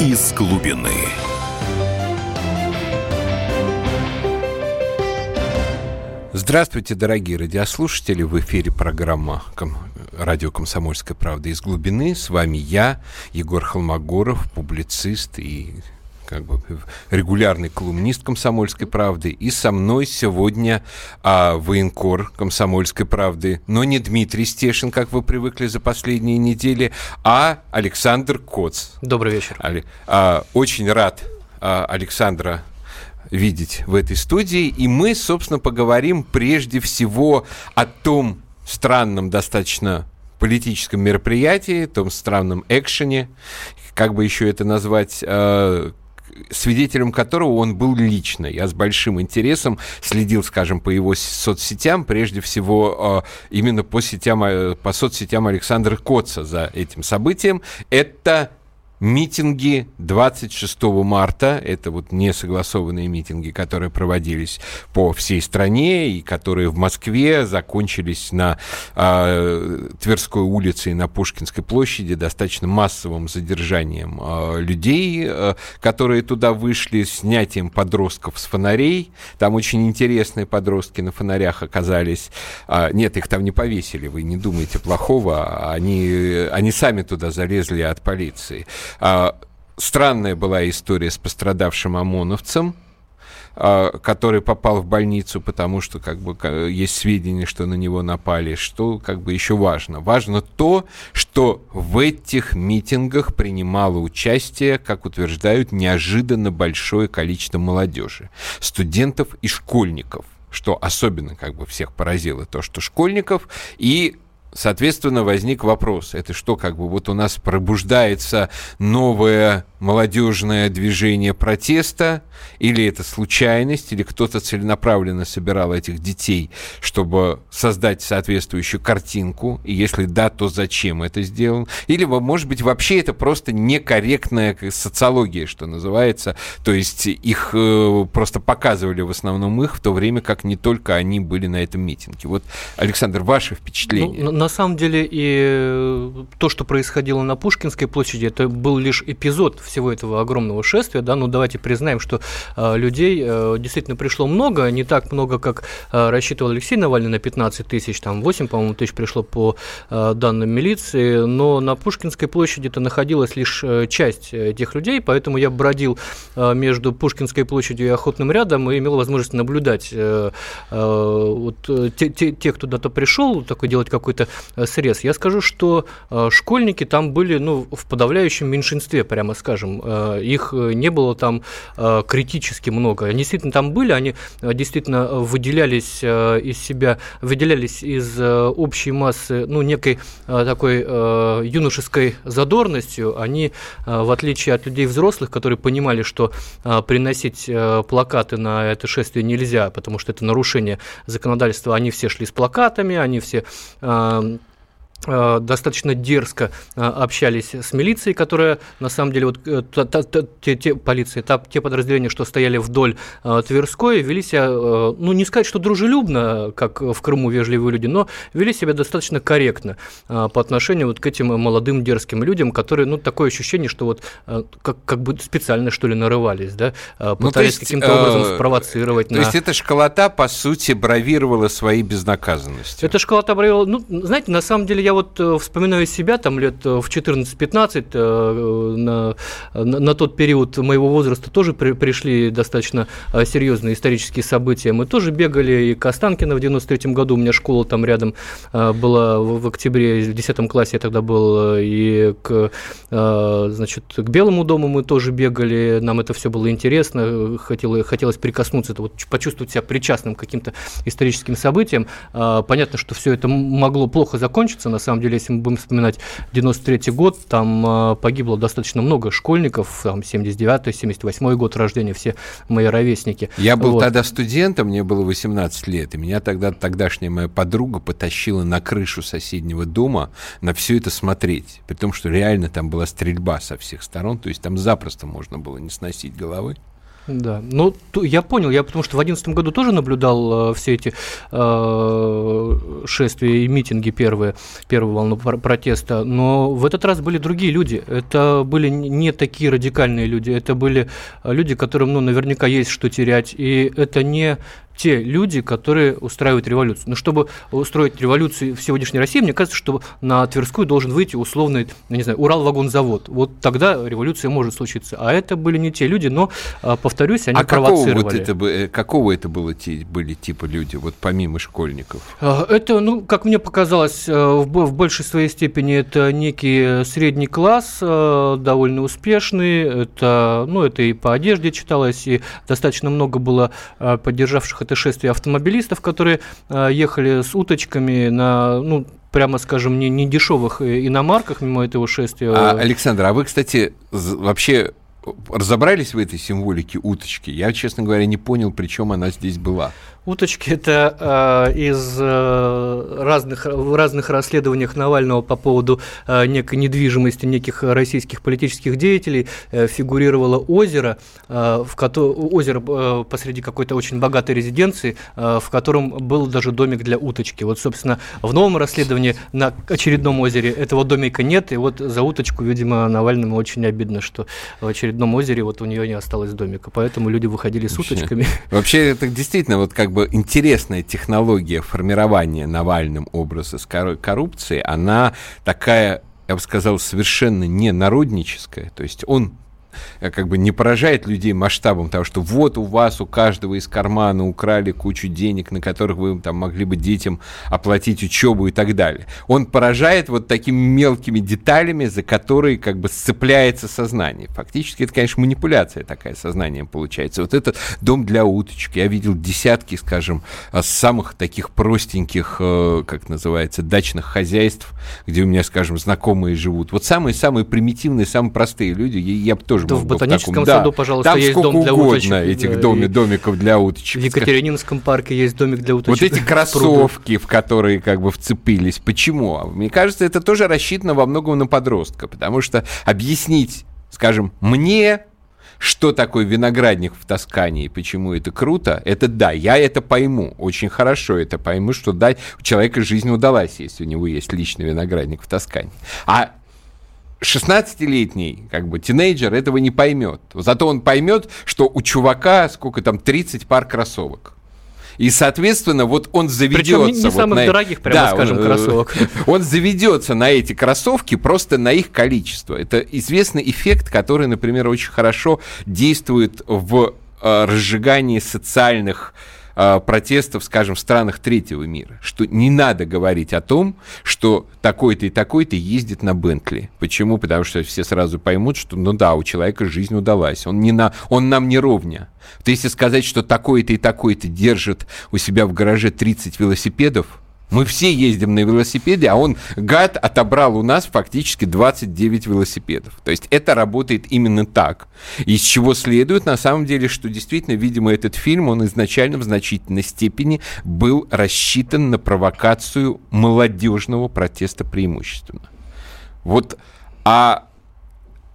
из глубины. Здравствуйте, дорогие радиослушатели. В эфире программа «Радио Комсомольская правда» из глубины. С вами я, Егор Холмогоров, публицист и как бы регулярный колумнист «Комсомольской правды». И со мной сегодня а, военкор «Комсомольской правды», но не Дмитрий Стешин, как вы привыкли за последние недели, а Александр Коц. Добрый вечер. Али, а, очень рад а, Александра видеть в этой студии. И мы, собственно, поговорим прежде всего о том странном достаточно политическом мероприятии, том странном экшене, как бы еще это назвать, э, свидетелем которого он был лично. Я с большим интересом следил, скажем, по его соцсетям, прежде всего э, именно по, сетям, э, по соцсетям Александра Коца за этим событием. Это митинги 26 марта, это вот несогласованные митинги, которые проводились по всей стране и которые в Москве закончились на э, Тверской улице и на Пушкинской площади достаточно массовым задержанием э, людей, э, которые туда вышли, снятием подростков с фонарей. Там очень интересные подростки на фонарях оказались. Э, нет, их там не повесили, вы не думайте плохого, они, они сами туда залезли от полиции. А, странная была история с пострадавшим ОМОНовцем, а, который попал в больницу, потому что как бы есть сведения, что на него напали, что как бы еще важно. Важно то, что в этих митингах принимало участие, как утверждают, неожиданно большое количество молодежи, студентов и школьников, что особенно как бы всех поразило, то, что школьников и Соответственно, возник вопрос, это что, как бы вот у нас пробуждается новое молодежное движение протеста, или это случайность, или кто-то целенаправленно собирал этих детей, чтобы создать соответствующую картинку, и если да, то зачем это сделал, или, может быть, вообще это просто некорректная социология, что называется, то есть их э, просто показывали в основном их, в то время как не только они были на этом митинге. Вот, Александр, ваше впечатление? Ну, на самом деле и э, то, что происходило на Пушкинской площади, это был лишь эпизод всего этого огромного шествия, да, ну давайте признаем, что э, людей э, действительно пришло много, не так много, как э, рассчитывал Алексей Навальный на 15 тысяч, там 8, по-моему, тысяч пришло по э, данным милиции, но на Пушкинской площади-то находилась лишь э, часть этих людей, поэтому я бродил э, между Пушкинской площадью и Охотным рядом и имел возможность наблюдать э, э, вот, э, те, те, те, кто туда-то пришел, такой делать какой-то Э, срез. Я скажу, что э, школьники там были ну, в подавляющем меньшинстве, прямо скажем. Э, их не было там критически много. Они действительно там были, они действительно выделялись из себя, выделялись из общей массы, ну, некой такой юношеской задорностью. Они, в отличие от людей взрослых, которые понимали, что приносить плакаты на это шествие нельзя, потому что это нарушение законодательства, они все шли с плакатами, они все Э, достаточно дерзко э, общались с милицией, которая на самом деле вот э, та, та, та, те, те полиции, та, те подразделения, что стояли вдоль Тверской, вели себя, ну не сказать, что дружелюбно, как в Крыму вежливые люди, но вели себя достаточно корректно по отношению вот к этим молодым дерзким людям, которые, ну такое ощущение, что вот как, как бы специально что ли нарывались, да, ну, пытались ну, каким-то образом спровоцировать. То на... есть эта школота по сути бравировала своей безнаказанностью. Эта школота бравировала, ну знаете, на самом деле я я вот э, вспоминаю себя там лет э, в 14-15, э, на, на, тот период моего возраста тоже при, пришли достаточно серьезные исторические события. Мы тоже бегали и к Останкино в 93 году, у меня школа там рядом была в октябре, в 10 классе я тогда был, и к, значит, к Белому дому мы тоже бегали, нам это все было интересно, хотелось, хотелось прикоснуться, вот почувствовать себя причастным к каким-то историческим событиям. Понятно, что все это могло плохо закончиться, на самом деле, если мы будем вспоминать 93 год, там э, погибло достаточно много школьников, там 79-й, 78-й год рождения, все мои ровесники. Я был вот. тогда студентом, мне было 18 лет, и меня тогда тогдашняя моя подруга потащила на крышу соседнего дома на все это смотреть, при том, что реально там была стрельба со всех сторон, то есть там запросто можно было не сносить головы. Да, ну я понял, я потому что в 2011 году тоже наблюдал э, все эти э, шествия и митинги первые, первую волну протеста, но в этот раз были другие люди. Это были не такие радикальные люди, это были люди, которым ну, наверняка есть что терять, и это не те люди, которые устраивают революцию. Но чтобы устроить революцию в сегодняшней России, мне кажется, что на Тверскую должен выйти условный, ну, не знаю, Уралвагонзавод. Вот тогда революция может случиться. А это были не те люди, но, а, повторюсь, они а провоцировали. Какого, вот это, э, какого это было, были типа люди, вот помимо школьников? А, это, ну, как мне показалось, э, в, в большей своей степени это некий средний класс, э, довольно успешный. Это, ну, это и по одежде читалось, и достаточно много было поддержавших это шествие автомобилистов, которые э, ехали с уточками на, ну, прямо скажем, не, не дешевых э, иномарках мимо этого шествия. А, Александр, а вы, кстати, вообще разобрались в этой символике уточки? Я, честно говоря, не понял, при чем она здесь была. Уточки – это э, из э, разных, в разных расследованиях Навального по поводу э, некой недвижимости неких российских политических деятелей э, фигурировало озеро, э, в кото- озеро э, посреди какой-то очень богатой резиденции, э, в котором был даже домик для уточки. Вот, собственно, в новом расследовании на очередном озере этого домика нет, и вот за уточку, видимо, Навальному очень обидно, что в очередном озере вот у нее не осталось домика, поэтому люди выходили с уточками. Вообще, это действительно вот как как бы интересная технология формирования Навальным образа с коррупции, она такая, я бы сказал, совершенно не народническая. То есть он как бы не поражает людей масштабом того, что вот у вас, у каждого из кармана украли кучу денег, на которых вы там могли бы детям оплатить учебу и так далее. Он поражает вот такими мелкими деталями, за которые как бы сцепляется сознание. Фактически это, конечно, манипуляция такая сознанием получается. Вот этот дом для уточек, я видел десятки, скажем, э, самых таких простеньких, э, как называется, дачных хозяйств, где у меня, скажем, знакомые живут. Вот самые-самые примитивные, самые простые люди, я бы тоже тоже да в ботаническом в таком, саду, да. пожалуйста, Там есть дом для уточек. этих да, доми, домиков для уточек. В Екатерининском парке есть домик для уточек. Вот эти кроссовки, в которые как бы вцепились. Почему? Мне кажется, это тоже рассчитано во многом на подростка, потому что объяснить, скажем, мне что такое виноградник в Тоскане и почему это круто, это да, я это пойму, очень хорошо это пойму, что да, у человека жизнь удалась, если у него есть личный виноградник в Тоскане. А 16-летний, как бы, тинейджер этого не поймет. Зато он поймет, что у чувака, сколько там, 30 пар кроссовок. И, соответственно, вот он заведется... Причем не, не самых на... дорогих, прямо да, скажем, он, э, кроссовок. Он заведется на эти кроссовки просто на их количество. Это известный эффект, который, например, очень хорошо действует в э, разжигании социальных э, протестов, скажем, в странах третьего мира, что не надо говорить о том, что такой-то и такой-то ездит на Бентли. Почему? Потому что все сразу поймут, что, ну да, у человека жизнь удалась, он, не на, он нам не ровня. То если сказать, что такой-то и такой-то держит у себя в гараже 30 велосипедов, мы все ездим на велосипеде, а он, гад, отобрал у нас фактически 29 велосипедов. То есть это работает именно так. Из чего следует, на самом деле, что действительно, видимо, этот фильм, он изначально в значительной степени был рассчитан на провокацию молодежного протеста преимущественно. Вот, а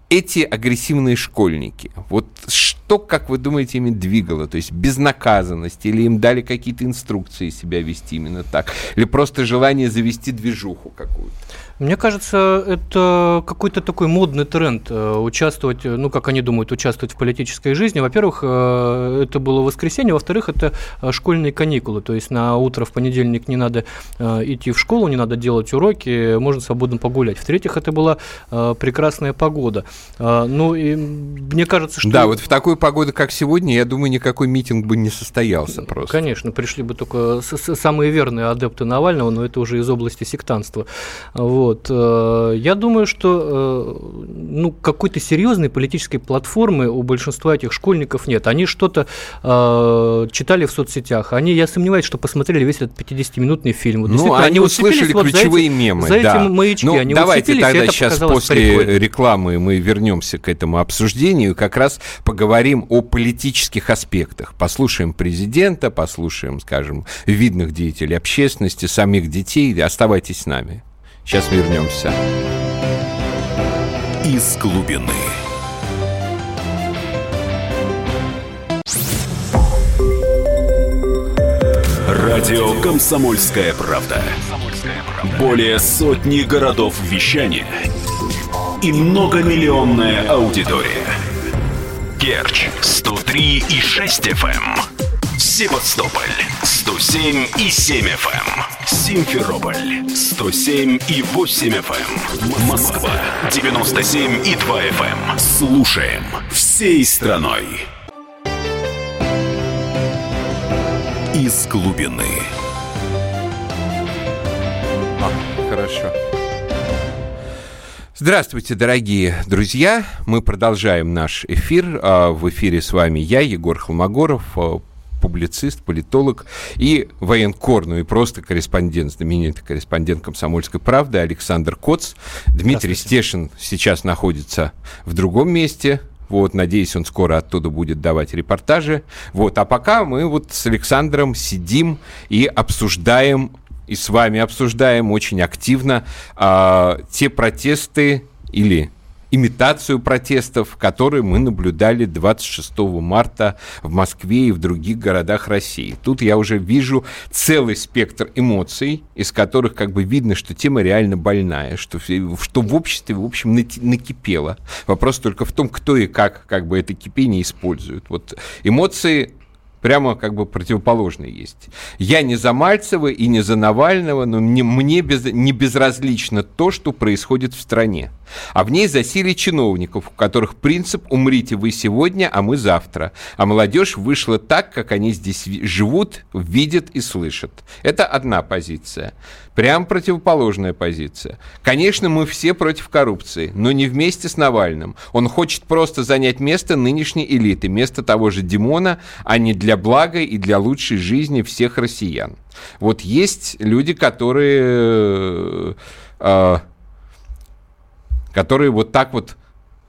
эти агрессивные школьники, вот что, как вы думаете, ими двигало? То есть безнаказанность или им дали какие-то инструкции себя вести именно так? Или просто желание завести движуху какую-то? Мне кажется, это какой-то такой модный тренд э, участвовать, э, ну, как они думают, участвовать в политической жизни. Во-первых, э, это было воскресенье, во-вторых, это школьные каникулы, то есть на утро в понедельник не надо идти в школу, не надо делать уроки, можно свободно погулять. В-третьих, это была прекрасная погода. Ну, и мне кажется, что... Да, вот в такую погоду, как сегодня, я думаю, никакой митинг бы не состоялся просто. Конечно, пришли бы только самые верные адепты Навального, но это уже из области сектанства. Вот. Вот. Э, я думаю, что э, ну, какой-то серьезной политической платформы у большинства этих школьников нет. Они что-то э, читали в соцсетях. Они, я сомневаюсь, что посмотрели весь этот 50-минутный фильм. Вот, ну, они, они услышали вот ключевые за эти, мемы. За да. эти маячки ну, они давайте тогда сейчас после прикольно. рекламы мы вернемся к этому обсуждению и как раз поговорим о политических аспектах. Послушаем президента, послушаем, скажем, видных деятелей общественности, самих детей. Оставайтесь с нами. Сейчас вернемся. Из глубины. Радио «Комсомольская правда». Более сотни городов вещания и многомиллионная аудитория. Керчь 103 и 6 FM. Эм. Севастополь 107 и 7 FM. Эм. Симферополь 107 и 8 FM. Эм. Москва 97 и 2 FM. Слушаем всей страной. Из глубины. А, хорошо. Здравствуйте, дорогие друзья. Мы продолжаем наш эфир. А, в эфире с вами я, Егор Холмогоров, а, публицист, политолог и военкор, ну и просто корреспондент, знаменитый корреспондент «Комсомольской правды» Александр Коц. Дмитрий Стешин сейчас находится в другом месте, вот, надеюсь, он скоро оттуда будет давать репортажи. Вот, а пока мы вот с Александром сидим и обсуждаем, и с вами обсуждаем очень активно э, те протесты или имитацию протестов, которые мы наблюдали 26 марта в Москве и в других городах России. Тут я уже вижу целый спектр эмоций, из которых как бы видно, что тема реально больная, что, что в обществе, в общем, накипело. Вопрос только в том, кто и как как бы это кипение использует. Вот эмоции прямо как бы противоположные есть. Я не за Мальцева и не за Навального, но мне, мне без, не безразлично то, что происходит в стране. А в ней засилие чиновников, у которых принцип «умрите вы сегодня, а мы завтра». А молодежь вышла так, как они здесь живут, видят и слышат. Это одна позиция. Прям противоположная позиция. Конечно, мы все против коррупции, но не вместе с Навальным. Он хочет просто занять место нынешней элиты, место того же Димона, а не для блага и для лучшей жизни всех россиян. Вот есть люди, которые... Э, которые вот так вот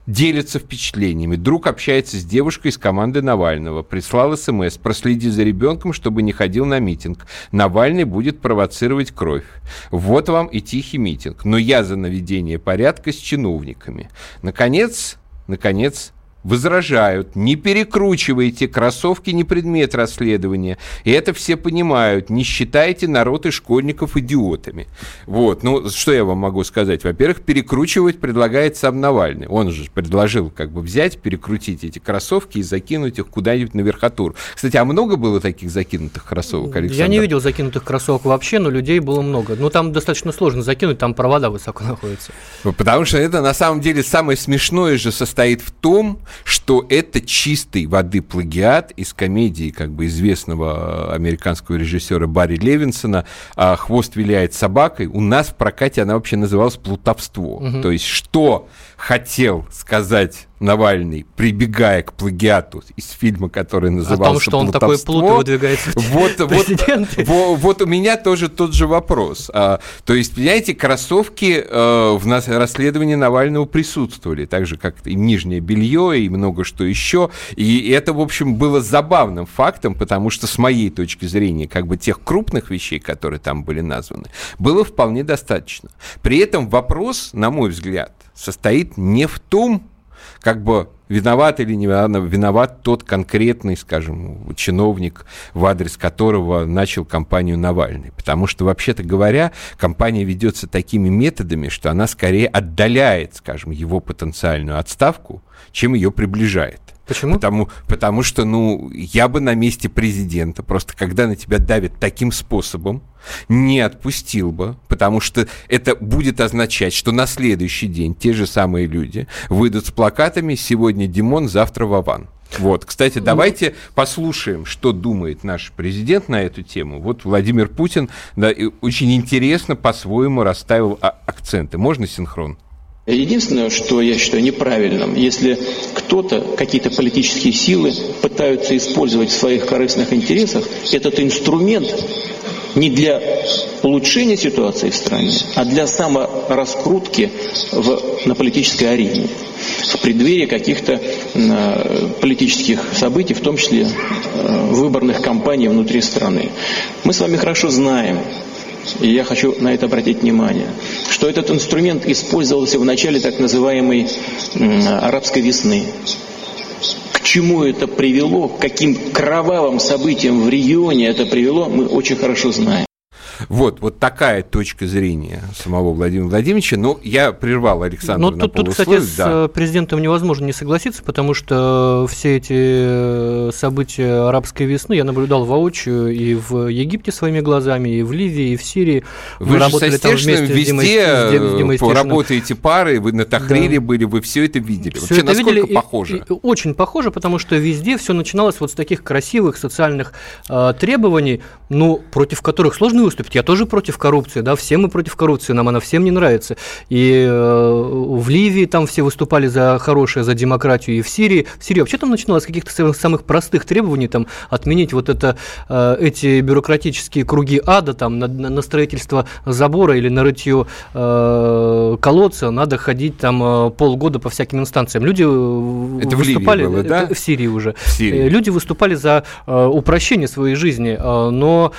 делится впечатлениями. Друг общается с девушкой из команды Навального. Прислал СМС. Проследи за ребенком, чтобы не ходил на митинг. Навальный будет провоцировать кровь. Вот вам и тихий митинг. Но я за наведение порядка с чиновниками. Наконец, наконец, возражают, не перекручивайте, кроссовки не предмет расследования. И это все понимают. Не считайте народ и школьников идиотами. Вот, ну, что я вам могу сказать? Во-первых, перекручивать предлагает сам Навальный. Он же предложил как бы взять, перекрутить эти кроссовки и закинуть их куда-нибудь на верхотур. Кстати, а много было таких закинутых кроссовок, Александр? Я не видел закинутых кроссовок вообще, но людей было много. Ну, там достаточно сложно закинуть, там провода высоко находятся. Потому что это на самом деле самое смешное же состоит в том, что это чистой воды плагиат из комедии как бы известного американского режиссера Барри Левинсона а «Хвост виляет собакой». У нас в прокате она вообще называлась «Плутовство». Угу. То есть что хотел сказать Навальный, прибегая к плагиату из фильма, который назывался О том, что он такой плут и выдвигается вот, вот, вот, вот у меня тоже тот же вопрос. А, то есть, понимаете, кроссовки а, в нас, расследовании Навального присутствовали, так же, как и нижнее белье, и много что еще. И это, в общем, было забавным фактом, потому что, с моей точки зрения, как бы тех крупных вещей, которые там были названы, было вполне достаточно. При этом вопрос, на мой взгляд, состоит не в том, как бы виноват или не виноват тот конкретный, скажем, чиновник, в адрес которого начал кампанию Навальный. Потому что, вообще-то говоря, кампания ведется такими методами, что она скорее отдаляет, скажем, его потенциальную отставку, чем ее приближает. Почему? Потому, потому что, ну, я бы на месте президента, просто когда на тебя давят таким способом, не отпустил бы, потому что это будет означать, что на следующий день те же самые люди выйдут с плакатами «Сегодня Димон, завтра Вован». Вот, кстати, давайте послушаем, что думает наш президент на эту тему. Вот Владимир Путин да, очень интересно по-своему расставил а, акценты. Можно синхрон? Единственное, что я считаю неправильным, если кто-то, какие-то политические силы пытаются использовать в своих корыстных интересах этот инструмент не для улучшения ситуации в стране, а для самораскрутки в, на политической арене в преддверии каких-то э, политических событий, в том числе э, выборных кампаний внутри страны. Мы с вами хорошо знаем, и я хочу на это обратить внимание, что этот инструмент использовался в начале так называемой арабской весны. К чему это привело, к каким кровавым событиям в регионе это привело, мы очень хорошо знаем. Вот, вот такая точка зрения самого Владимира Владимировича. Но я прервал Александра ну, тут, тут, кстати, с да. Э, президентом невозможно не согласиться, потому что все эти э, события арабской весны я наблюдал воочию и в Египте своими глазами, и в Ливии, и в Сирии. Вы мы работали там вместе везде с Димой, с Димой работаете пары, вы на Тахрире да. были, вы все это видели. Все Вообще, это насколько видели, похоже? И, и, очень похоже, потому что везде все начиналось вот с таких красивых социальных э, требований, ну, против которых сложно выступить я тоже против коррупции, да, все мы против коррупции, нам она всем не нравится. И э, в Ливии там все выступали за хорошее, за демократию, и в Сирии. В Сирии вообще там начиналось с каких-то самых, самых простых требований, там, отменить вот это, э, эти бюрократические круги ада, там, на, на строительство забора или на рытье э, колодца надо ходить там э, полгода по всяким инстанциям. Люди это выступали... В, было, да? в Сирии уже. В Сирии. Люди выступали за упрощение своей жизни, но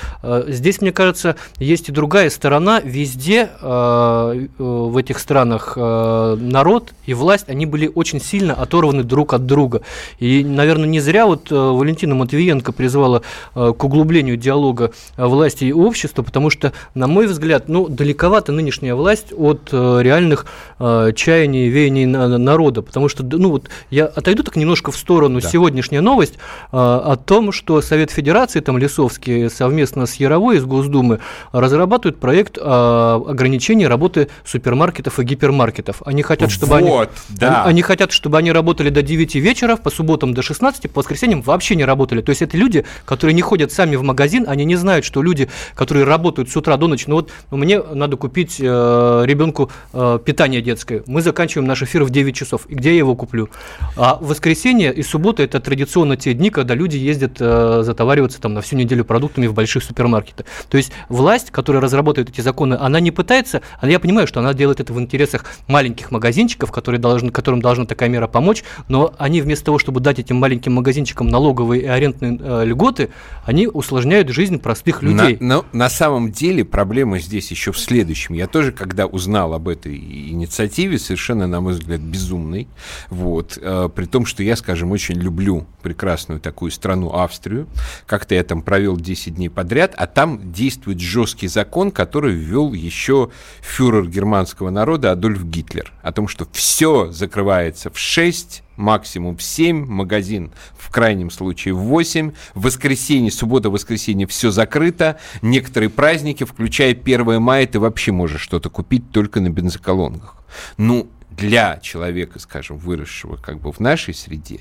здесь, мне кажется, есть и другая сторона. Везде э, э, в этих странах э, народ и власть, они были очень сильно оторваны друг от друга. И, наверное, не зря вот Валентина Матвиенко призвала к углублению диалога власти и общества, потому что, на мой взгляд, ну, далековато нынешняя власть от реальных чаяний и веяний народа. Потому что, ну вот, я отойду так немножко в сторону. Да. Сегодняшняя новость о том, что Совет Федерации, там, Лесовский совместно с Яровой из Госдумы разрабатывают проект а, ограничения работы супермаркетов и гипермаркетов. Они хотят, чтобы вот, они, да. они, они хотят, чтобы они работали до 9 вечера, по субботам до 16, по воскресеньям вообще не работали. То есть это люди, которые не ходят сами в магазин, они не знают, что люди, которые работают с утра до ночи, ну вот ну, мне надо купить э, ребенку э, питание детское. Мы заканчиваем наш эфир в 9 часов. И где я его куплю? А воскресенье и суббота это традиционно те дни, когда люди ездят э, затовариваться там на всю неделю продуктами в больших супермаркетах. То есть власть, которая разработает эти законы, она не пытается, я понимаю, что она делает это в интересах маленьких магазинчиков, которые должны, которым должна такая мера помочь, но они вместо того, чтобы дать этим маленьким магазинчикам налоговые и арендные э, льготы, они усложняют жизнь простых людей. На, но на самом деле проблема здесь еще в следующем. Я тоже, когда узнал об этой инициативе, совершенно, на мой взгляд, безумной, вот, э, при том, что я, скажем, очень люблю прекрасную такую страну Австрию, как-то я там провел 10 дней подряд, а там действует жесткий закон, который ввел еще фюрер германского народа Адольф Гитлер, о том, что все закрывается в 6, максимум в 7, магазин в крайнем случае в 8, в воскресенье, суббота, воскресенье все закрыто, некоторые праздники, включая 1 мая, ты вообще можешь что-то купить только на бензоколонках. Ну, для человека, скажем, выросшего как бы в нашей среде,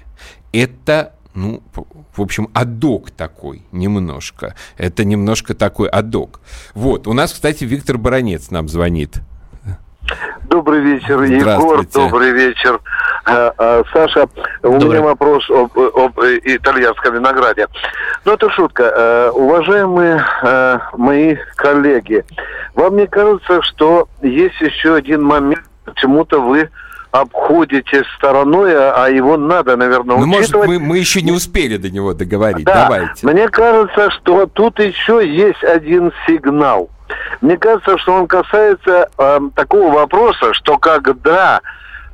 это ну, в общем, адок такой немножко. Это немножко такой адок. Вот, у нас, кстати, Виктор Баранец нам звонит. Добрый вечер, Егор, добрый вечер. А, а, Саша, у добрый. меня вопрос об, об итальянском винограде. Ну, это шутка. Уважаемые мои коллеги, вам не кажется, что есть еще один момент, почему-то вы обходите стороной, а, а его надо, наверное, ну, учитывать. может, мы, мы еще не успели до него договорить. Да. Давайте. Мне кажется, что тут еще есть один сигнал. Мне кажется, что он касается э, такого вопроса, что когда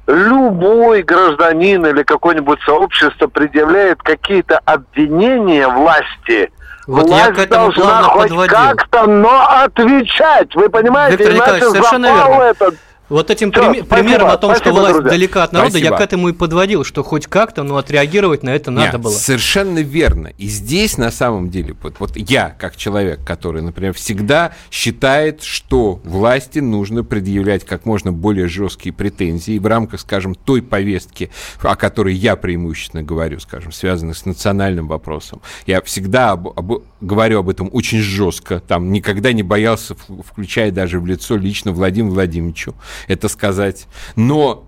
любой гражданин или какое-нибудь сообщество предъявляет какие-то обвинения власти, вот власть я к этому должна хоть как-то, но отвечать. Вы понимаете, Виктор Николаевич, совершенно верно. Этот вот этим Все, прим- примером о том, спасибо, что власть друзья. далека от народа, спасибо. я к этому и подводил, что хоть как-то, но отреагировать на это Нет, надо было. Совершенно верно. И здесь на самом деле, вот, вот я, как человек, который, например, всегда считает, что власти нужно предъявлять как можно более жесткие претензии в рамках, скажем, той повестки, о которой я преимущественно говорю, скажем, связанных с национальным вопросом. Я всегда об, об, говорю об этом очень жестко, там никогда не боялся, включая даже в лицо лично Владимиру Владимировичу это сказать. Но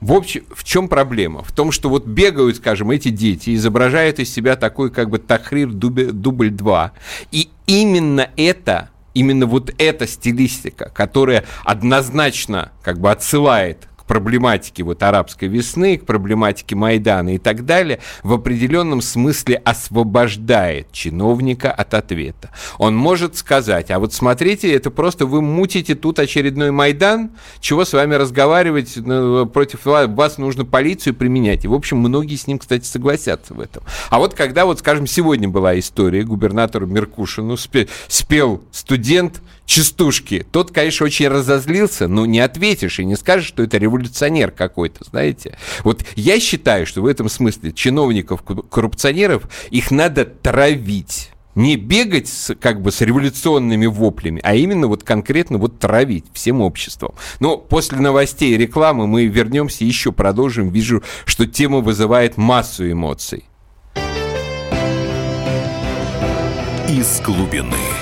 в общем, в чем проблема? В том, что вот бегают, скажем, эти дети, изображают из себя такой как бы Тахрир дубль 2. И именно это именно вот эта стилистика, которая однозначно как бы отсылает к проблематике вот арабской весны, к проблематике Майдана и так далее, в определенном смысле освобождает чиновника от ответа. Он может сказать, а вот смотрите, это просто вы мутите тут очередной Майдан, чего с вами разговаривать, ну, против вас нужно полицию применять. И, в общем, многие с ним, кстати, согласятся в этом. А вот когда, вот, скажем, сегодня была история, губернатору Меркушину спел студент частушки. Тот, конечно, очень разозлился, но не ответишь и не скажешь, что это революционер какой-то, знаете. Вот я считаю, что в этом смысле чиновников, коррупционеров, их надо травить не бегать с, как бы с революционными воплями, а именно вот конкретно вот травить всем обществом. Но после новостей и рекламы мы вернемся еще продолжим. Вижу, что тема вызывает массу эмоций. Из глубины.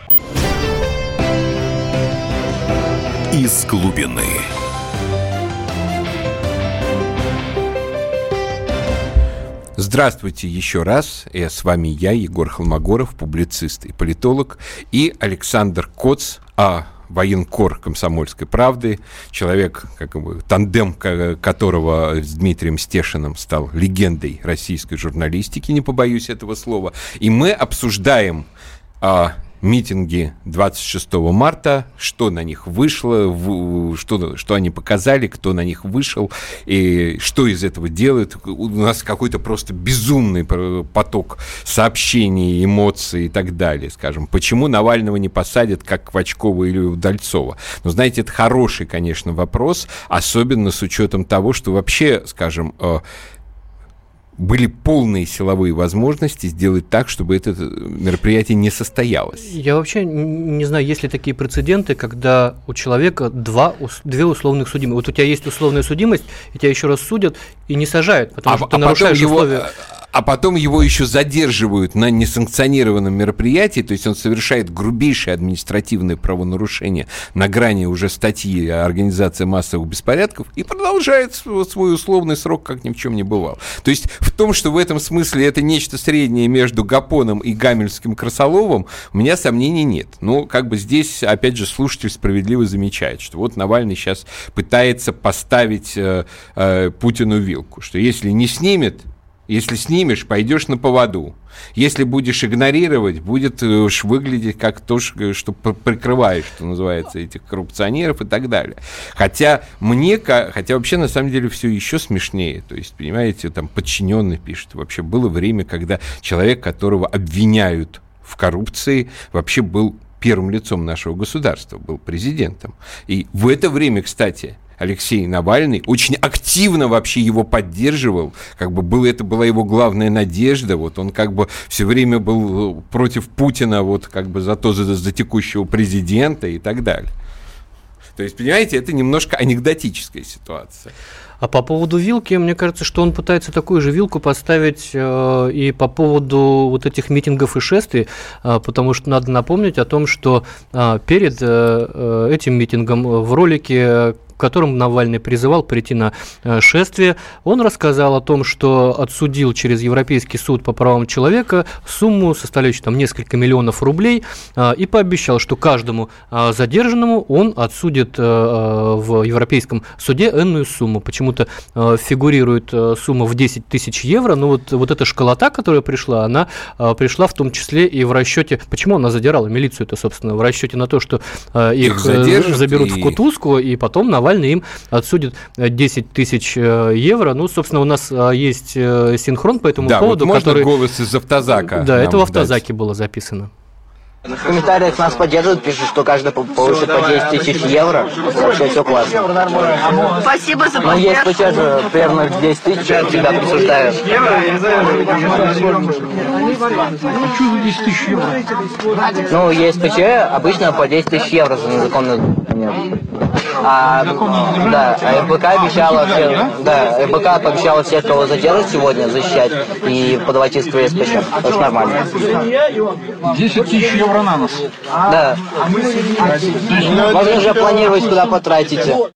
Из глубины. Здравствуйте еще раз. Я с вами я, Егор Холмогоров, публицист и политолог, и Александр Коц, а военкор комсомольской правды, человек, как бы, тандем которого с Дмитрием Стешиным стал легендой российской журналистики, не побоюсь этого слова. И мы обсуждаем а, митинги 26 марта, что на них вышло, что, что они показали, кто на них вышел, и что из этого делают. У нас какой-то просто безумный поток сообщений, эмоций и так далее, скажем. Почему Навального не посадят, как Квачкова или Удальцова? Ну, знаете, это хороший, конечно, вопрос, особенно с учетом того, что вообще, скажем, э, были полные силовые возможности сделать так, чтобы это мероприятие не состоялось. Я вообще не знаю, есть ли такие прецеденты, когда у человека два, две условных судимых. Вот у тебя есть условная судимость, и тебя еще раз судят и не сажают, потому а, что ты а нарушаешь его, условия а потом его еще задерживают на несанкционированном мероприятии, то есть он совершает грубейшее административное правонарушение на грани уже статьи организации массовых беспорядков и продолжает свой условный срок, как ни в чем не бывал. То есть в том, что в этом смысле это нечто среднее между Гапоном и Гамельским Красоловым, у меня сомнений нет. Но как бы здесь, опять же, слушатель справедливо замечает, что вот Навальный сейчас пытается поставить э, э, Путину вилку, что если не снимет если снимешь, пойдешь на поводу. Если будешь игнорировать, будет э, уж выглядеть как то, что прикрываешь, что называется, этих коррупционеров и так далее. Хотя мне, хотя вообще на самом деле все еще смешнее. То есть, понимаете, там подчиненный пишет. Вообще было время, когда человек, которого обвиняют в коррупции, вообще был первым лицом нашего государства, был президентом. И в это время, кстати, Алексей Навальный очень активно вообще его поддерживал, как бы было, это была его главная надежда, вот он как бы все время был против Путина, вот как бы за то, за, за текущего президента и так далее. То есть, понимаете, это немножко анекдотическая ситуация. А по поводу вилки, мне кажется, что он пытается такую же вилку поставить э, и по поводу вот этих митингов и шествий, э, потому что надо напомнить о том, что э, перед э, э этим митингом в ролике которым Навальный призывал прийти на э, шествие, он рассказал о том, что отсудил через Европейский суд по правам человека сумму, составляющую там несколько миллионов рублей, э, и пообещал, что каждому э, задержанному он отсудит в Европейском суде энную сумму. Почему-то фигурирует сумма в 10 тысяч евро, но вот, вот эта школота, которая пришла, она пришла в том числе и в расчете, почему она задирала милицию это, собственно, в расчете на то, что их, их заберут и... в кутузку, и потом Навальный Навальный им отсудит 10 э, тысяч э, евро. Ну, собственно, у нас э, есть синхрон по этому да, поводу. Вот можно который... голос из автозака? Да, это в автозаке дать. было записано. В комментариях нас поддерживают, пишут, что каждый получит по 10 тысяч евро. Вообще все классно. Спасибо за поддержку. Ну, есть сейчас же примерно 10 тысяч, тебя присуждают. А что за 10 тысяч евро? Ну, есть ПЧ, обычно по 10 тысяч евро за незаконный нет. А, да, а РБК обещала, все, да, РБК пообещала всех, кого задержат сегодня, защищать и подавать иск в СПЧ. Это нормально. 10 тысяч евро на нос. Да. Можно же планировать, куда потратите.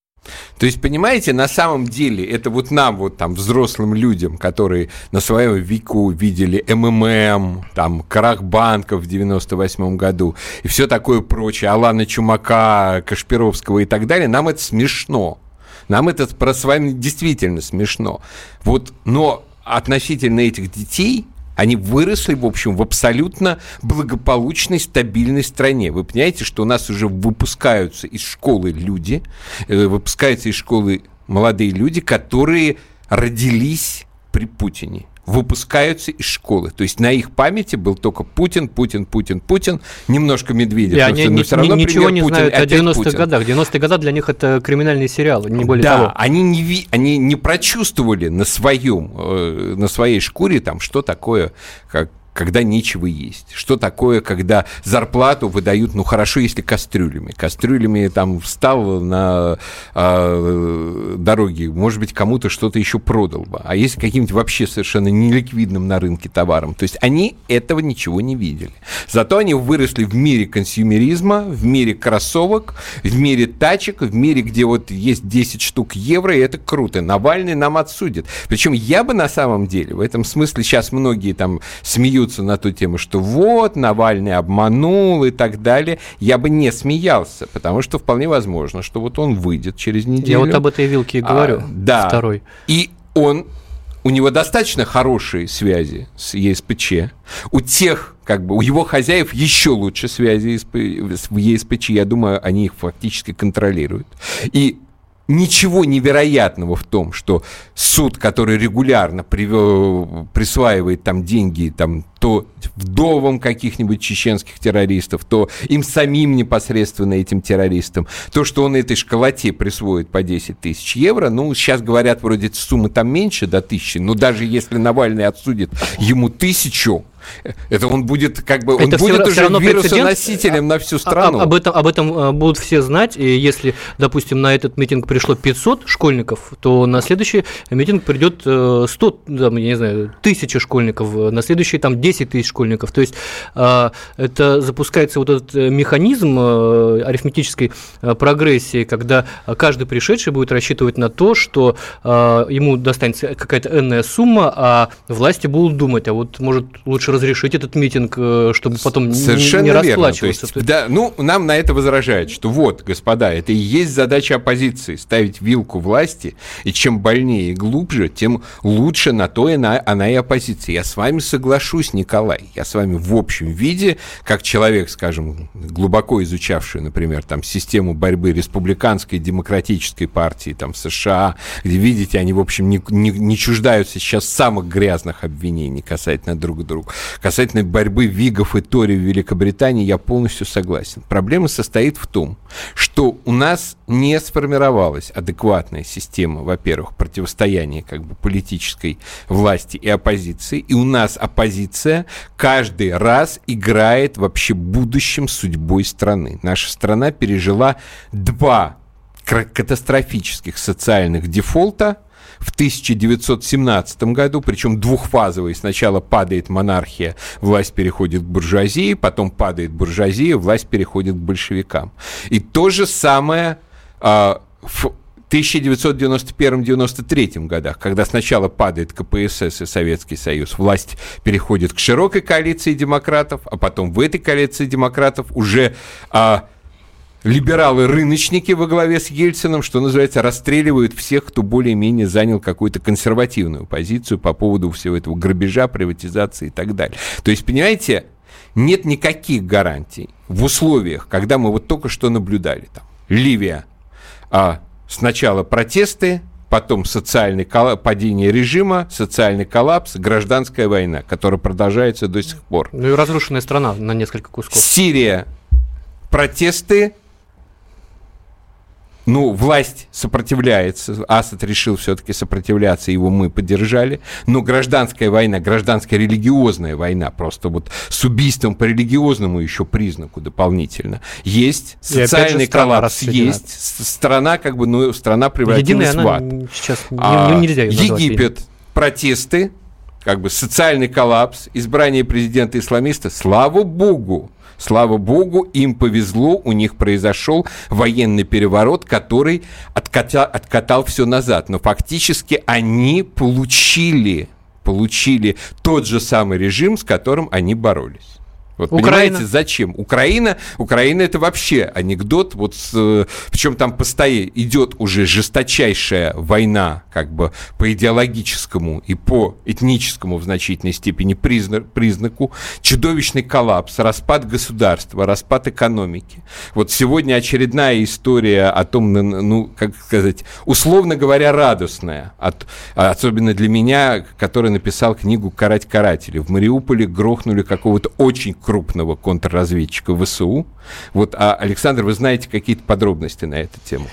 То есть, понимаете, на самом деле, это вот нам, вот там, взрослым людям, которые на своем веку видели МММ, там, крах банков в 98 году и все такое прочее, Алана Чумака, Кашпировского и так далее, нам это смешно. Нам это про с вами действительно смешно. Вот, но относительно этих детей они выросли, в общем, в абсолютно благополучной, стабильной стране. Вы понимаете, что у нас уже выпускаются из школы люди, э, выпускаются из школы молодые люди, которые родились при Путине выпускаются из школы. То есть на их памяти был только Путин, Путин, Путин, Путин, немножко Медведев. И они но все равно ничего не Путин, знают о 90-х годах. 90-е годы для них это криминальный сериал, не более да, того. они не, они не прочувствовали на своем, э, на своей шкуре там, что такое, как когда нечего есть. Что такое, когда зарплату выдают, ну хорошо, если кастрюлями. Кастрюлями там встал на э, дороге, может быть, кому-то что-то еще продал бы. А если каким-нибудь вообще совершенно неликвидным на рынке товаром. То есть они этого ничего не видели. Зато они выросли в мире консюмеризма, в мире кроссовок, в мире тачек, в мире, где вот есть 10 штук евро, и это круто. Навальный нам отсудит. Причем я бы на самом деле, в этом смысле сейчас многие там смеются смеются на ту тему, что вот, Навальный обманул и так далее, я бы не смеялся, потому что вполне возможно, что вот он выйдет через неделю. Я вот об этой вилке и а, говорю. А, да. Второй. И он у него достаточно хорошие связи с ЕСПЧ. У тех, как бы, у его хозяев еще лучше связи в ЕСПЧ. Я думаю, они их фактически контролируют. И ничего невероятного в том, что суд, который регулярно привел, присваивает там деньги там, то вдовам каких-нибудь чеченских террористов, то им самим непосредственно этим террористам, то, что он этой школоте присвоит по 10 тысяч евро, ну, сейчас говорят, вроде суммы там меньше до тысячи, но даже если Навальный отсудит ему тысячу, это он будет как бы, он это будет все, уже все вирусоносителем на всю страну. А, об, этом, об этом э, будут все знать, и если, допустим, на этот митинг пришло 500 школьников, то на следующий митинг придет 100, э, там, я не знаю, тысячи школьников, на следующий там 10 тысяч школьников. То есть э, это запускается вот этот механизм арифметической прогрессии, когда каждый пришедший будет рассчитывать на то, что ему достанется какая-то энная сумма, а власти будут думать, а вот может лучше разрешить этот митинг, э, чтобы потом Совершенно не, не расплачиваться. То есть, да, ну, нам на это возражают, что вот, господа, это и есть задача оппозиции, ставить вилку власти, и чем больнее и глубже, тем лучше на то и она, она и оппозиция. Я с вами соглашусь, Николай, я с вами в общем виде, как человек, скажем, глубоко изучавший, например, там, систему борьбы республиканской демократической партии там, в США, где, видите, они, в общем, не, не, не чуждаются сейчас самых грязных обвинений касательно друг друга. Касательно борьбы Вигов и Тори в Великобритании я полностью согласен. Проблема состоит в том, что у нас не сформировалась адекватная система, во-первых, противостояния как бы политической власти и оппозиции, и у нас оппозиция каждый раз играет вообще будущим судьбой страны. Наша страна пережила два катастрофических социальных дефолта в 1917 году, причем двухфазовый. Сначала падает монархия, власть переходит к буржуазии, потом падает буржуазия, власть переходит к большевикам. И то же самое э, в 1991-93 годах, когда сначала падает КПСС и Советский Союз, власть переходит к широкой коалиции демократов, а потом в этой коалиции демократов уже а, либералы-рыночники во главе с Ельцином, что называется, расстреливают всех, кто более-менее занял какую-то консервативную позицию по поводу всего этого грабежа, приватизации и так далее. То есть, понимаете, нет никаких гарантий в условиях, когда мы вот только что наблюдали там Ливия, а сначала протесты, потом социальный коллапс, падение режима, социальный коллапс, гражданская война, которая продолжается до сих пор. Ну и разрушенная страна на несколько кусков. Сирия, протесты, ну, власть сопротивляется. Асад решил все-таки сопротивляться, его мы поддержали. Но гражданская война, гражданская религиозная война, просто вот с убийством по религиозному еще признаку дополнительно. Есть социальный коллапс, есть страна, как бы, ну, страна превратилась Единая в ад. Сейчас а, нельзя Египет, протесты, как бы социальный коллапс, избрание президента-исламиста, слава богу, Слава богу, им повезло, у них произошел военный переворот, который откатал, откатал все назад. Но фактически они получили, получили тот же самый режим, с которым они боролись. Вот Украина. понимаете, зачем? Украина, Украина это вообще анекдот, вот с, э, причем там постоянно идет уже жесточайшая война, как бы по идеологическому и по этническому в значительной степени признак, признаку, чудовищный коллапс, распад государства, распад экономики. Вот сегодня очередная история о том, ну, как сказать, условно говоря, радостная, от, особенно для меня, который написал книгу «Карать карателей». В Мариуполе грохнули какого-то очень крупного контрразведчика ВСУ. Вот, а, Александр, вы знаете какие-то подробности на эту тему?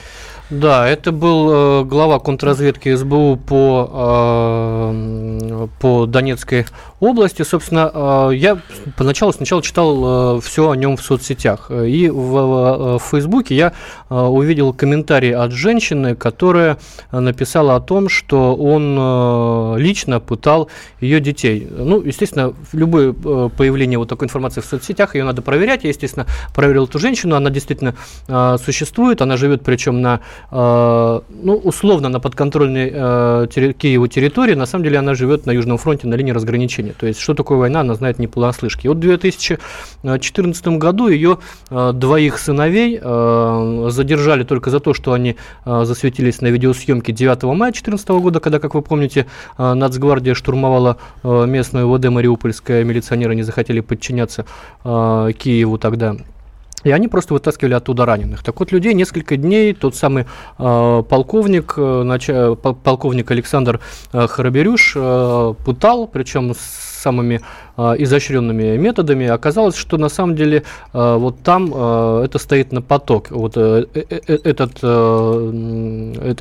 Да, это был э, глава контрразведки СБУ по, э, по Донецкой области. Собственно, э, я поначалу сначала читал э, все о нем в соцсетях. И в, в, в Фейсбуке я э, увидел комментарий от женщины, которая написала о том, что он э, лично пытал ее детей. Ну, естественно, любое э, появление вот такой информации в соцсетях, ее надо проверять. Я, естественно, проверил эту женщину, она действительно э, существует, она живет причем на Э, ну, условно на подконтрольной э, Киеву территории, на самом деле она живет на Южном фронте на линии разграничения. То есть, что такое война, она знает не понаслышке. И вот в 2014 году ее э, двоих сыновей задержали только за то, что они засветились на видеосъемке 9 мая 2014 года, когда, как вы помните, Нацгвардия штурмовала местную ВД Мариупольская, милиционеры не захотели подчиняться Киеву тогда. И они просто вытаскивали оттуда раненых. Так вот, людей несколько дней тот самый э, полковник, э, нач... полковник Александр э, Хараберюш э, пытал, причем с самыми э, изощренными методами, оказалось, что на самом деле э, вот там э, это стоит на поток. Вот э, э, э этот,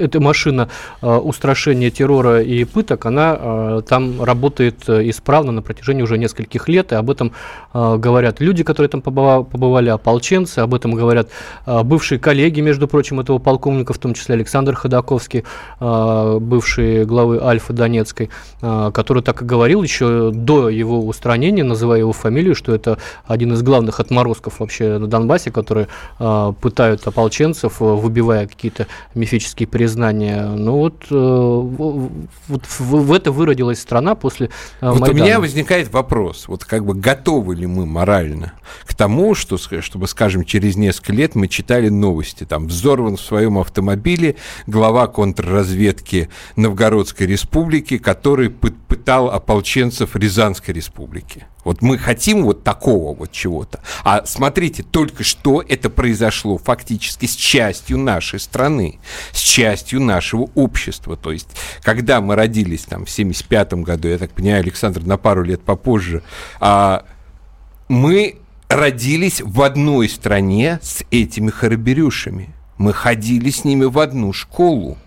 эта машина устрашения террора и пыток, она там работает исправно на протяжении уже нескольких лет, и об этом говорят люди, которые там побывали, ополченцы, об этом говорят бывшие коллеги, между прочим, этого полковника, в том числе Александр Ходаковский, бывший главы Альфа Донецкой, который так и говорил еще до его устранения, называя его фамилию, что это один из главных отморозков вообще на Донбассе, которые э, пытают ополченцев, э, выбивая какие-то мифические признания. Ну вот, э, вот в, в это выродилась страна после э, Вот Майдана. у меня возникает вопрос, вот как бы готовы ли мы морально к тому, что, чтобы, скажем, через несколько лет мы читали новости, там, взорван в своем автомобиле глава контрразведки Новгородской республики, который пытал ополченцев Рязанской республики. Вот мы хотим вот такого вот чего-то. А смотрите, только что это произошло фактически с частью нашей страны, с частью нашего общества. То есть, когда мы родились там в 75 году, я так понимаю, Александр на пару лет попозже, а, мы родились в одной стране с этими хараберюшами. Мы ходили с ними в одну школу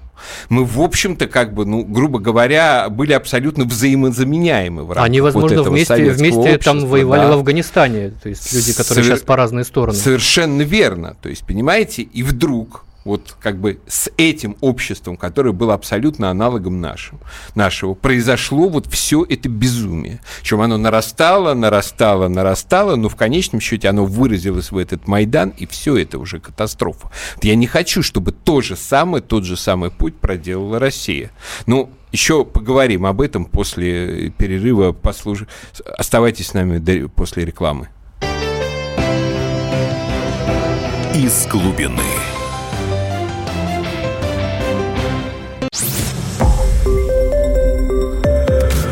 мы, в общем-то, как бы, ну, грубо говоря, были абсолютно взаимозаменяемы в рамках Они, возможно, вот вместе, вместе там воевали да. в Афганистане, то есть люди, которые Совер... сейчас по разные стороны. Совершенно верно. То есть, понимаете, и вдруг вот как бы с этим обществом, которое было абсолютно аналогом нашим, нашего, произошло вот все это безумие. Причем оно нарастало, нарастало, нарастало, но в конечном счете оно выразилось в этот Майдан, и все это уже катастрофа. Я не хочу, чтобы то же самое, тот же самый путь проделала Россия. Ну, еще поговорим об этом после перерыва. Послуж... Оставайтесь с нами после рекламы. Из глубины.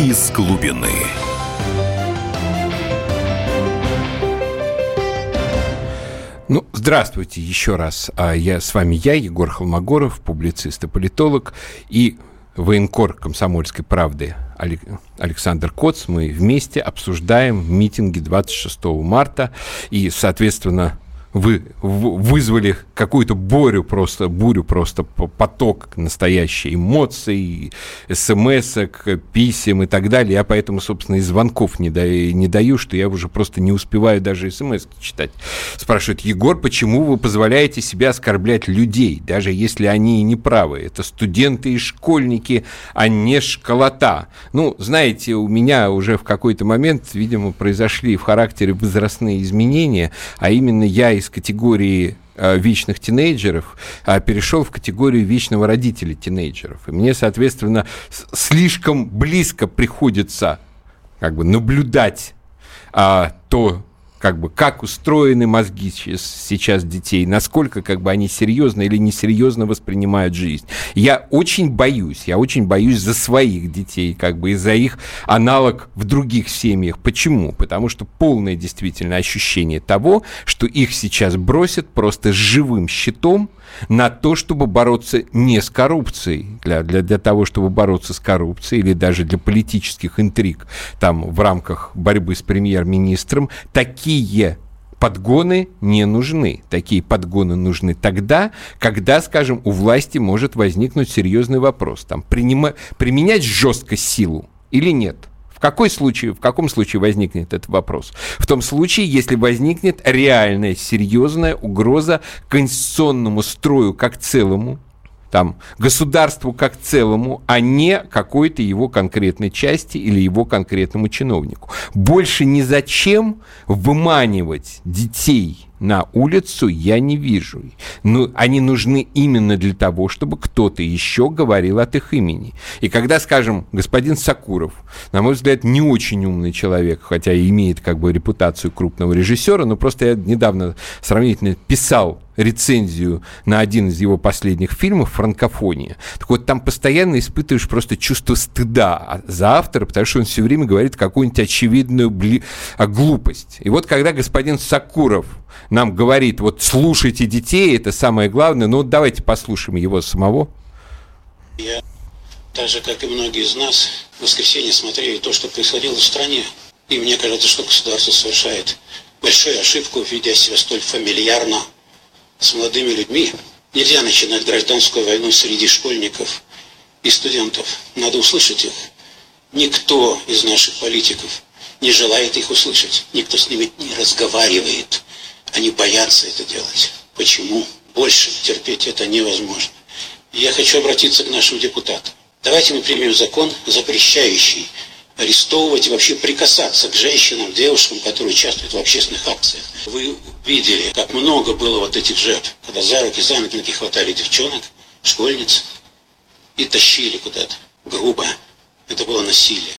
Из глубины. Ну, здравствуйте еще раз. А я с вами я, Егор Холмогоров, публицист и политолог, и военкор комсомольской правды Александр Коц. Мы вместе обсуждаем митинги 26 марта и, соответственно, вы вызвали какую-то бурю просто, бурю просто поток настоящей эмоций, смс писем и так далее. Я поэтому, собственно, и звонков не, даю, не даю, что я уже просто не успеваю даже смс читать. Спрашивают, Егор, почему вы позволяете себе оскорблять людей, даже если они и не правы? Это студенты и школьники, а не школота. Ну, знаете, у меня уже в какой-то момент, видимо, произошли в характере возрастные изменения, а именно я из категории э, вечных тинейджеров а перешел в категорию вечного родителя тинейджеров. И мне, соответственно, слишком близко приходится как бы наблюдать а, то, как бы, как устроены мозги сейчас детей, насколько как бы они серьезно или несерьезно воспринимают жизнь. Я очень боюсь, я очень боюсь за своих детей, как бы, и за их аналог в других семьях. Почему? Потому что полное действительно ощущение того, что их сейчас бросят просто живым щитом, на то, чтобы бороться не с коррупцией, для, для, для того, чтобы бороться с коррупцией или даже для политических интриг там в рамках борьбы с премьер-министром, такие подгоны не нужны. Такие подгоны нужны тогда, когда, скажем, у власти может возникнуть серьезный вопрос. Там, принима, применять жестко силу или нет? В, какой случае, в каком случае возникнет этот вопрос? В том случае, если возникнет реальная, серьезная угроза конституционному строю как целому, там, государству как целому, а не какой-то его конкретной части или его конкретному чиновнику. Больше ни зачем выманивать детей на улицу я не вижу. Но ну, они нужны именно для того, чтобы кто-то еще говорил от их имени. И когда, скажем, господин Сакуров, на мой взгляд, не очень умный человек, хотя и имеет как бы репутацию крупного режиссера, но просто я недавно сравнительно писал рецензию на один из его последних фильмов «Франкофония». Так вот, там постоянно испытываешь просто чувство стыда за автора, потому что он все время говорит какую-нибудь очевидную бли... глупость. И вот когда господин Сакуров нам говорит, вот слушайте детей, это самое главное. Ну, давайте послушаем его самого. Я, так же, как и многие из нас, в воскресенье смотрели то, что происходило в стране. И мне кажется, что государство совершает большую ошибку, ведя себя столь фамильярно с молодыми людьми. Нельзя начинать гражданскую войну среди школьников и студентов. Надо услышать их. Никто из наших политиков не желает их услышать. Никто с ними не разговаривает. Они боятся это делать. Почему? Больше терпеть это невозможно. Я хочу обратиться к нашим депутатам. Давайте мы примем закон, запрещающий арестовывать и вообще прикасаться к женщинам, девушкам, которые участвуют в общественных акциях. Вы видели, как много было вот этих жертв, когда за руки, за ноги хватали девчонок, школьниц и тащили куда-то. Грубо. Это было насилие.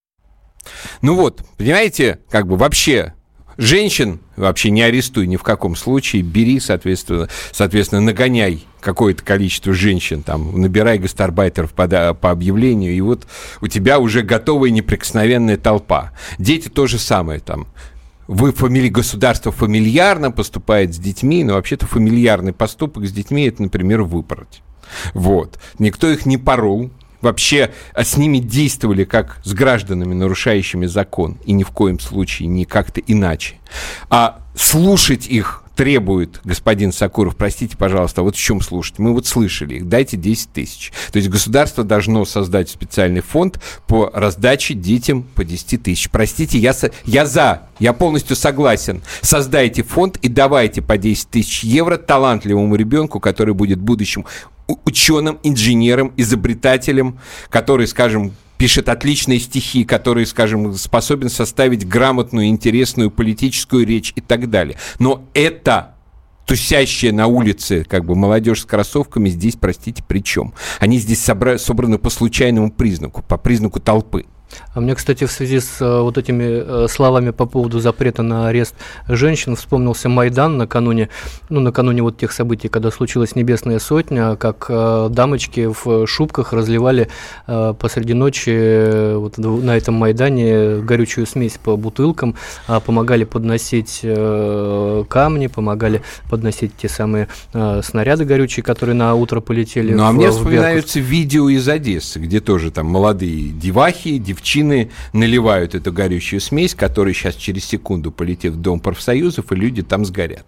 Ну вот, понимаете, как бы вообще Женщин вообще не арестуй ни в каком случае, бери, соответственно, соответственно нагоняй какое-то количество женщин, там, набирай гастарбайтеров по, по объявлению, и вот у тебя уже готовая неприкосновенная толпа. Дети то же самое, там, вы фамили... государство фамильярно поступает с детьми, но вообще-то фамильярный поступок с детьми это, например, выпороть. Вот. Никто их не порол, вообще а с ними действовали как с гражданами, нарушающими закон, и ни в коем случае не как-то иначе. А слушать их требует господин Сакуров, простите, пожалуйста, а вот в чем слушать? Мы вот слышали их, дайте 10 тысяч. То есть государство должно создать специальный фонд по раздаче детям по 10 тысяч. Простите, я, я за, я полностью согласен. Создайте фонд и давайте по 10 тысяч евро талантливому ребенку, который будет будущим ученым, инженером, изобретателем, который, скажем, пишет отличные стихи, который, скажем, способен составить грамотную, интересную политическую речь и так далее. Но это тусящая на улице, как бы молодежь с кроссовками здесь, простите, при чем? Они здесь собра- собраны по случайному признаку, по признаку толпы. А мне, кстати, в связи с э, вот этими э, словами по поводу запрета на арест женщин вспомнился Майдан накануне, ну, накануне вот тех событий, когда случилась Небесная Сотня, как э, дамочки в шубках разливали посреди ночи вот на этом Майдане горючую смесь по бутылкам, а помогали подносить камни, помогали подносить те самые снаряды горючие, которые на утро полетели. Ну, а мне вспоминаются видео из Одессы, где тоже там молодые девахи, девчонки, девчины наливают эту горючую смесь, которая сейчас через секунду полетит в Дом профсоюзов, и люди там сгорят.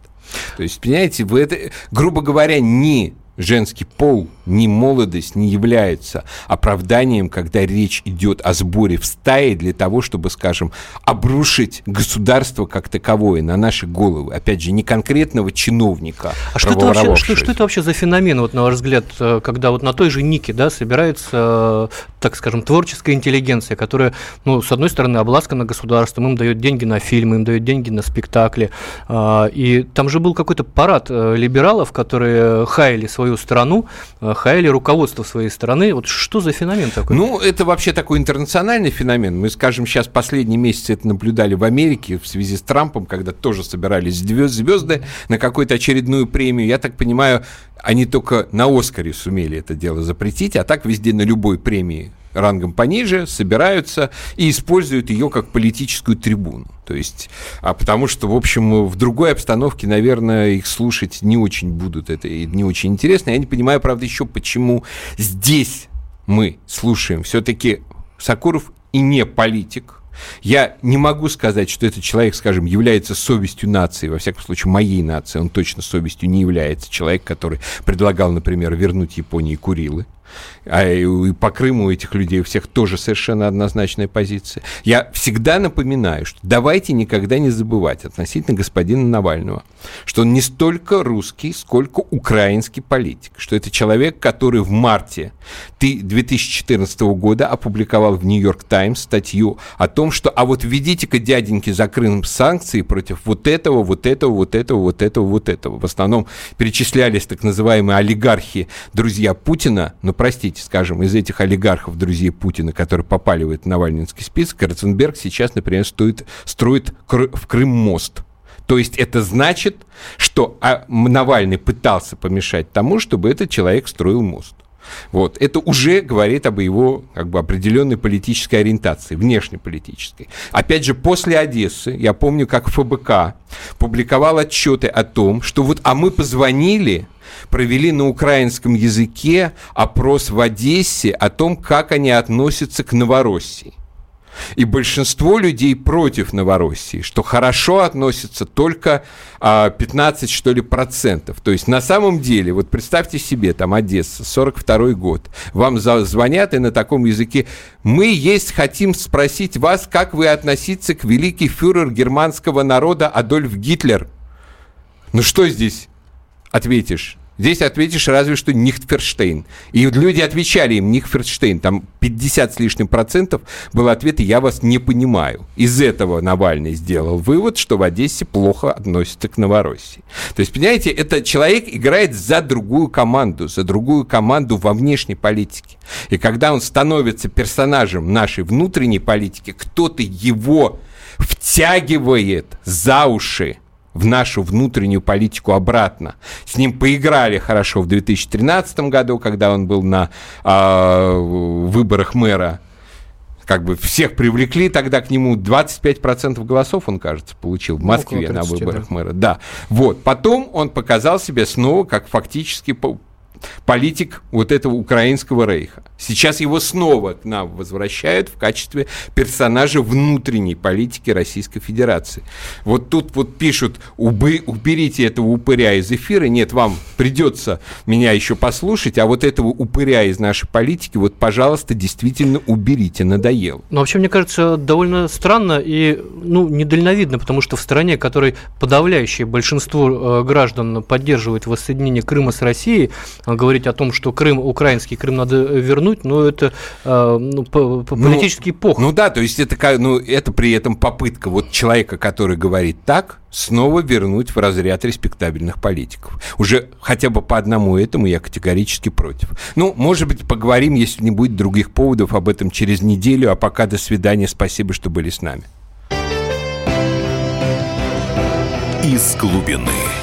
То есть, понимаете, вы это, грубо говоря, не женский пол, ни молодость не является оправданием, когда речь идет о сборе в стае для того, чтобы, скажем, обрушить государство как таковое на наши головы. Опять же, не конкретного чиновника. А что это, вообще, что, что это вообще за феномен, вот, на ваш взгляд, э, когда вот на той же Нике да, собирается, э, так скажем, творческая интеллигенция, которая, ну, с одной стороны, обласкана государством, им дает деньги на фильмы, им дает деньги на спектакли. А, и там же был какой-то парад э, либералов, которые хаяли свою свою страну, э, хаяли руководство своей страны. Вот что за феномен такой? Ну, это вообще такой интернациональный феномен. Мы, скажем, сейчас последние месяцы это наблюдали в Америке в связи с Трампом, когда тоже собирались звезды на какую-то очередную премию. Я так понимаю, они только на Оскаре сумели это дело запретить, а так везде на любой премии рангом пониже, собираются и используют ее как политическую трибуну. То есть, а потому что, в общем, в другой обстановке, наверное, их слушать не очень будут, это не очень интересно. Я не понимаю, правда, еще почему здесь мы слушаем все-таки Сакуров и не политик, я не могу сказать, что этот человек, скажем, является совестью нации, во всяком случае, моей нации. Он точно совестью не является. Человек, который предлагал, например, вернуть Японии Курилы. А и по Крыму у этих людей у всех тоже совершенно однозначная позиция. Я всегда напоминаю, что давайте никогда не забывать относительно господина Навального, что он не столько русский, сколько украинский политик, что это человек, который в марте 2014 года опубликовал в Нью-Йорк Таймс статью о том, что а вот введите-ка дяденьки за Крым санкции против вот этого, вот этого, вот этого, вот этого, вот этого. В основном перечислялись так называемые олигархи, друзья Путина, но простите, скажем, из этих олигархов, друзей Путина, которые попали в этот Навальнинский список, Ротенберг сейчас, например, стоит, строит в Крым мост. То есть это значит, что а, Навальный пытался помешать тому, чтобы этот человек строил мост. Вот. Это уже говорит об его как бы, определенной политической ориентации, внешнеполитической. Опять же, после Одессы, я помню, как ФБК публиковал отчеты о том, что вот, а мы позвонили провели на украинском языке опрос в Одессе о том, как они относятся к Новороссии. И большинство людей против Новороссии, что хорошо относятся только а, 15, что ли, процентов. То есть на самом деле, вот представьте себе, там Одесса, 42 год, вам звонят и на таком языке, мы есть хотим спросить вас, как вы относитесь к великий фюрер германского народа Адольф Гитлер. Ну что здесь ответишь? Здесь ответишь разве что Нихтферштейн. И люди отвечали им Нихтферштейн. Там 50 с лишним процентов был ответ «я вас не понимаю». Из этого Навальный сделал вывод, что в Одессе плохо относятся к Новороссии. То есть, понимаете, этот человек играет за другую команду, за другую команду во внешней политике. И когда он становится персонажем нашей внутренней политики, кто-то его втягивает за уши в нашу внутреннюю политику обратно. С ним поиграли хорошо в 2013 году, когда он был на э, выборах мэра. Как бы всех привлекли тогда к нему 25% голосов, он, кажется, получил в ну, Москве 30, на выборах да. мэра. Да. Вот. Потом он показал себя снова как фактически политик вот этого украинского рейха. Сейчас его снова к нам возвращают в качестве персонажа внутренней политики Российской Федерации. Вот тут вот пишут, убы, уберите этого упыря из эфира. Нет, вам придется меня еще послушать, а вот этого упыря из нашей политики, вот, пожалуйста, действительно уберите, надоел. Ну, вообще, мне кажется, довольно странно и, ну, недальновидно, потому что в стране, которой подавляющее большинство э, граждан поддерживает воссоединение Крыма с Россией, говорить о том, что Крым украинский, Крым надо вернуть, но это э, ну, ну политический ну, пох. Ну да, то есть это, ну, это при этом попытка вот человека, который говорит так, снова вернуть в разряд респектабельных политиков. Уже хотя бы по одному этому я категорически против. Ну, может быть, поговорим, если не будет других поводов, об этом через неделю. А пока до свидания. Спасибо, что были с нами. Из глубины.